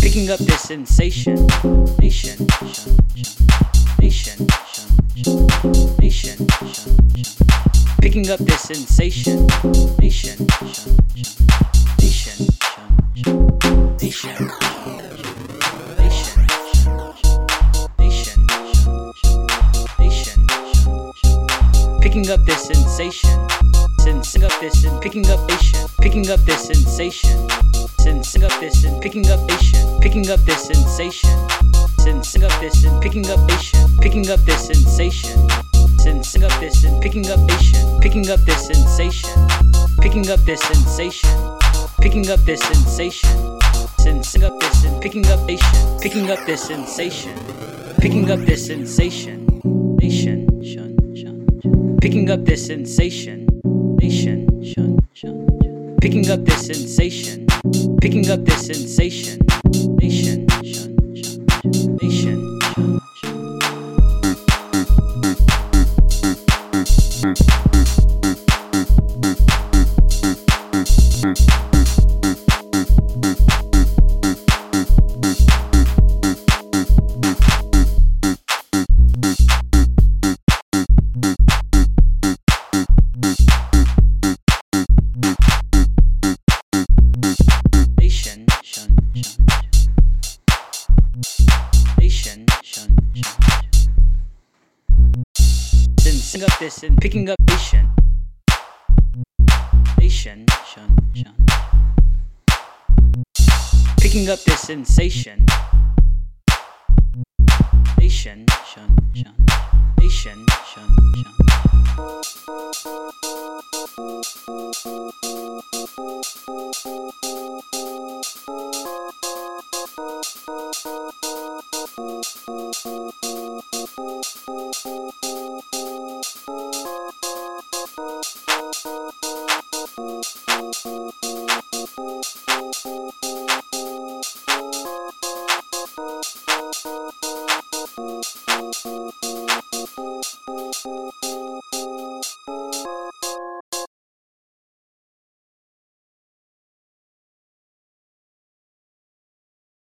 Picking up this sensation. Nation, shun, shun. Picking up this sensation. Nation, shun, shun. Picking up this sensation. Sensing up this and picking up nation. Picking up this sensation. Sensing up this and picking up nation. Picking up this sensation. Sensing up this and picking up nation. Picking up this sensation. Sensing up this and picking up nation. Picking up this sensation. Picking up this sensation. Picking up this sensation. Sensing up this and picking up nation. Picking up this sensation. Picking up this sensation. Nation. Shun, shun. Picking up this sensation. Nation. Shun, shun. Picking up this sensation. Picking up this sensation. Nation. Shun, shun. Nation. Shun, shun. Picking up this and picking up nation. Nation, shun, shun. Picking up this sensation. Nation, shun, shun. Nation, shun, shun. Nation, shun. Thank you.